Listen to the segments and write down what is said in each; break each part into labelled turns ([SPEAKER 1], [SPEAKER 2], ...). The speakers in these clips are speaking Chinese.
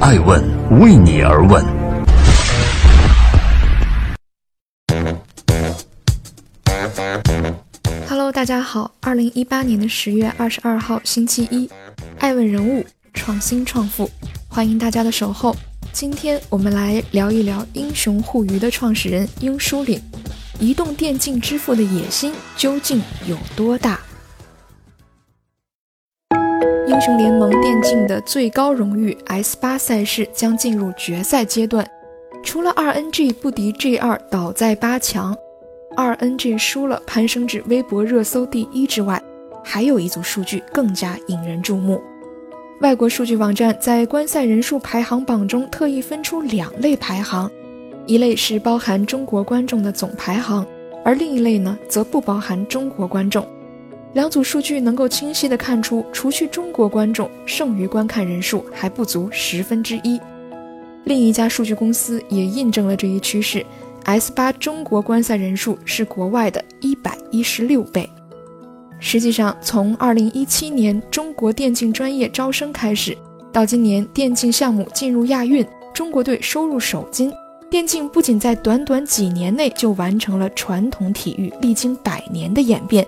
[SPEAKER 1] 爱问为你而问。
[SPEAKER 2] Hello，大家好，二零一八年的十月二十二号星期一，爱问人物创新创富，欢迎大家的守候。今天我们来聊一聊英雄互娱的创始人英书岭，移动电竞支付的野心究竟有多大？英雄联盟电竞的最高荣誉 S 八赛事将进入决赛阶段，除了 RNG 不敌 G2 倒在八强，RNG 输了攀升至微博热搜第一之外，还有一组数据更加引人注目。外国数据网站在观赛人数排行榜中特意分出两类排行，一类是包含中国观众的总排行，而另一类呢则不包含中国观众。两组数据能够清晰地看出，除去中国观众，剩余观看人数还不足十分之一。另一家数据公司也印证了这一趋势，S 八中国观赛人数是国外的一百一十六倍。实际上，从二零一七年中国电竞专业招生开始，到今年电竞项目进入亚运，中国队收入首金，电竞不仅在短短几年内就完成了传统体育历经百年的演变，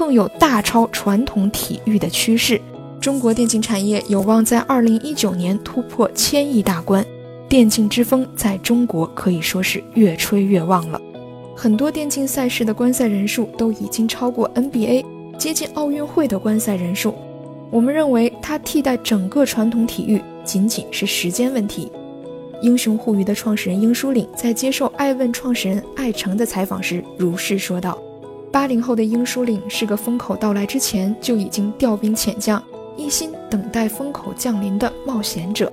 [SPEAKER 2] 更有大超传统体育的趋势。中国电竞产业有望在二零一九年突破千亿大关，电竞之风在中国可以说是越吹越旺了。很多电竞赛事的观赛人数都已经超过 NBA。接近奥运会的观赛人数，我们认为它替代整个传统体育仅仅是时间问题。英雄互娱的创始人英书岭在接受爱问创始人艾诚的采访时如是说道：“八零后的英书岭是个风口到来之前就已经调兵遣将，一心等待风口降临的冒险者。”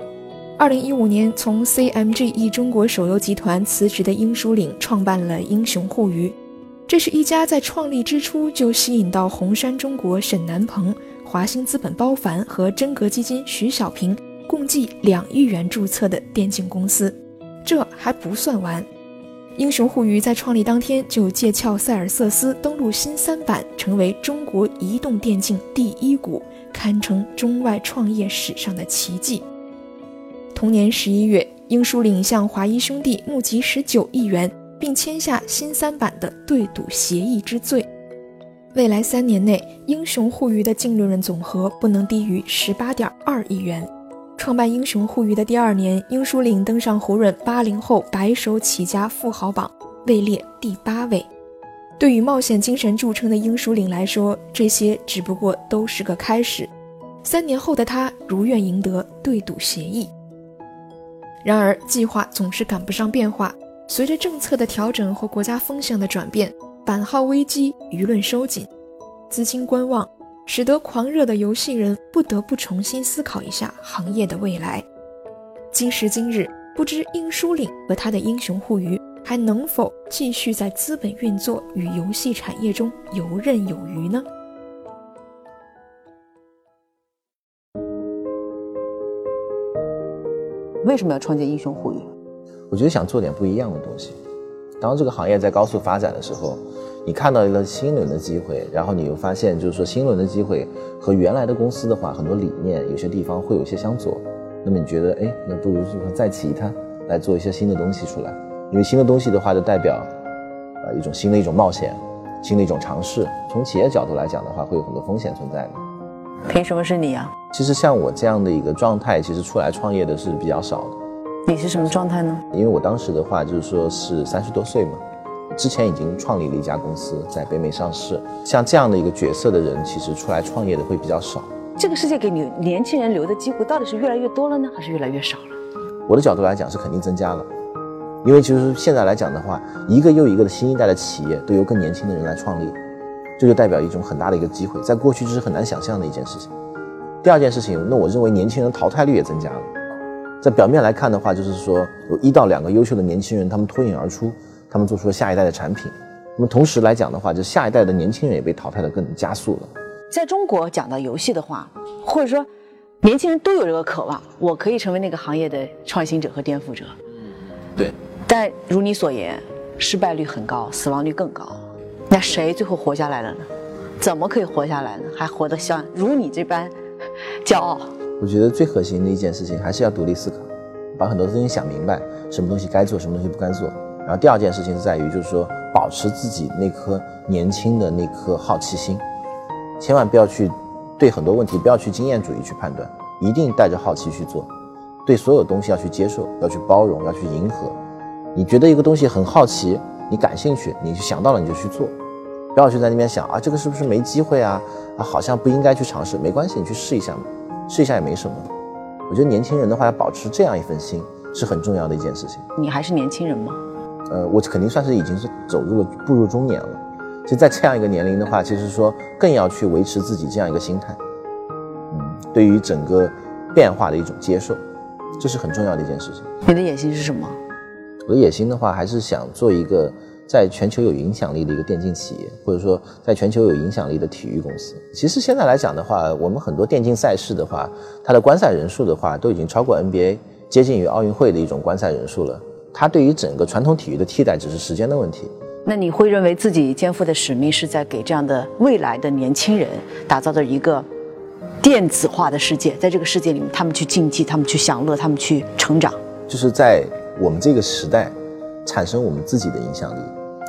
[SPEAKER 2] 二零一五年从 CMGE 中国手游集团辞职的英书岭创办了英雄互娱。这是一家在创立之初就吸引到红杉中国沈南鹏、华兴资本包凡和真格基金徐小平共计两亿元注册的电竞公司。这还不算完，英雄互娱在创立当天就借壳塞尔瑟斯登陆新三板，成为中国移动电竞第一股，堪称中外创业史上的奇迹。同年十一月，英叔领向华谊兄弟募集十九亿元。并签下新三板的对赌协议之最。未来三年内，英雄互娱的净利润总和不能低于十八点二亿元。创办英雄互娱的第二年，英叔岭登上胡润八零后白手起家富豪榜，位列第八位。对于冒险精神著称的英叔岭来说，这些只不过都是个开始。三年后的他如愿赢得对赌协议。然而，计划总是赶不上变化。随着政策的调整和国家风向的转变，版号危机、舆论收紧、资金观望，使得狂热的游戏人不得不重新思考一下行业的未来。今时今日，不知英书岭和他的英雄互娱还能否继续在资本运作与游戏产业中游刃有余呢？
[SPEAKER 3] 为什么要创建英雄互娱？
[SPEAKER 4] 我觉得想做点不一样的东西。当这个行业在高速发展的时候，你看到一个新轮的机会，然后你又发现，就是说新一轮的机会和原来的公司的话，很多理念有些地方会有些相左。那么你觉得，哎，那不如就说再起一摊，来做一些新的东西出来。因为新的东西的话，就代表，呃，一种新的一种冒险，新的一种尝试。从企业角度来讲的话，会有很多风险存在的。
[SPEAKER 3] 凭什么是你啊？
[SPEAKER 4] 其实像我这样的一个状态，其实出来创业的是比较少的。
[SPEAKER 3] 你是什么状态呢？
[SPEAKER 4] 因为我当时的话就是说是三十多岁嘛，之前已经创立了一家公司，在北美上市。像这样的一个角色的人，其实出来创业的会比较少。
[SPEAKER 3] 这个世界给你年轻人留的机会到底是越来越多了呢，还是越来越少了？
[SPEAKER 4] 我的角度来讲是肯定增加了，因为其实现在来讲的话，一个又一个的新一代的企业都由更年轻的人来创立，这就代表一种很大的一个机会，在过去这是很难想象的一件事情。第二件事情，那我认为年轻人淘汰率也增加了。在表面来看的话，就是说有一到两个优秀的年轻人，他们脱颖而出，他们做出了下一代的产品。那么同时来讲的话，就下一代的年轻人也被淘汰的更加速了。
[SPEAKER 3] 在中国讲到游戏的话，或者说年轻人都有这个渴望，我可以成为那个行业的创新者和颠覆者。
[SPEAKER 4] 对。
[SPEAKER 3] 但如你所言，失败率很高，死亡率更高。那谁最后活下来了呢？怎么可以活下来呢？还活得像如你这般骄傲？
[SPEAKER 4] 我觉得最核心的一件事情还是要独立思考。把很多东西想明白，什么东西该做，什么东西不该做。然后第二件事情是在于，就是说保持自己那颗年轻的那颗好奇心，千万不要去对很多问题不要去经验主义去判断，一定带着好奇去做，对所有东西要去接受，要去包容，要去迎合。你觉得一个东西很好奇，你感兴趣，你想到了你就去做，不要去在那边想啊这个是不是没机会啊啊好像不应该去尝试，没关系，你去试一下嘛，试一下也没什么。我觉得年轻人的话要保持这样一份心是很重要的一件事情。
[SPEAKER 3] 你还是年轻人吗？
[SPEAKER 4] 呃，我肯定算是已经是走入了步入中年了。其实，在这样一个年龄的话，其实说更要去维持自己这样一个心态，嗯，对于整个变化的一种接受，这是很重要的一件事情。
[SPEAKER 3] 你的野心是什么？
[SPEAKER 4] 我的野心的话，还是想做一个在全球有影响力的一个电竞企业，或者说在全球有影响力的体育公司。其实现在来讲的话，我们很多电竞赛事的话，它的观赛人数的话，都已经超过 NBA，接近于奥运会的一种观赛人数了。它对于整个传统体育的替代，只是时间的问题。
[SPEAKER 3] 那你会认为自己肩负的使命是在给这样的未来的年轻人打造的一个电子化的世界，在这个世界里面，他们去竞技，他们去享乐，他们去成长，
[SPEAKER 4] 就是在我们这个时代产生我们自己的影响力。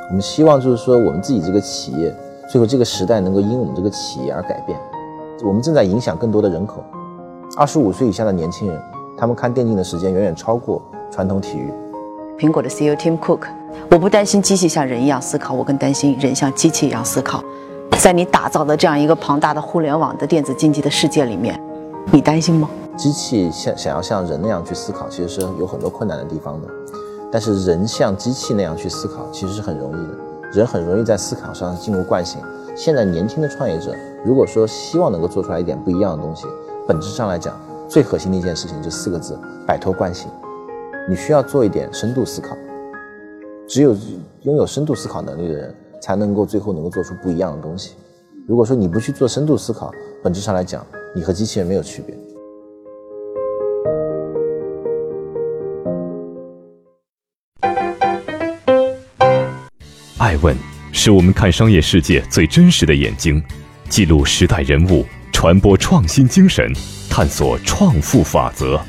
[SPEAKER 4] 我们希望就是说，我们自己这个企业，最后这个时代能够因我们这个企业而改变。我们正在影响更多的人口，二十五岁以下的年轻人，他们看电竞的时间远远超过传统体育。
[SPEAKER 3] 苹果的 CEO Tim Cook，我不担心机器像人一样思考，我更担心人像机器一样思考。在你打造的这样一个庞大的互联网的电子竞技的世界里面，你担心吗？
[SPEAKER 4] 机器像想要像人那样去思考，其实是有很多困难的地方的。但是人像机器那样去思考，其实是很容易的。人很容易在思考上进入惯性。现在年轻的创业者，如果说希望能够做出来一点不一样的东西，本质上来讲，最核心的一件事情就四个字：摆脱惯性。你需要做一点深度思考，只有拥有深度思考能力的人，才能够最后能够做出不一样的东西。如果说你不去做深度思考，本质上来讲，你和机器人没有区别。
[SPEAKER 1] 爱问是我们看商业世界最真实的眼睛，记录时代人物，传播创新精神，探索创富法则。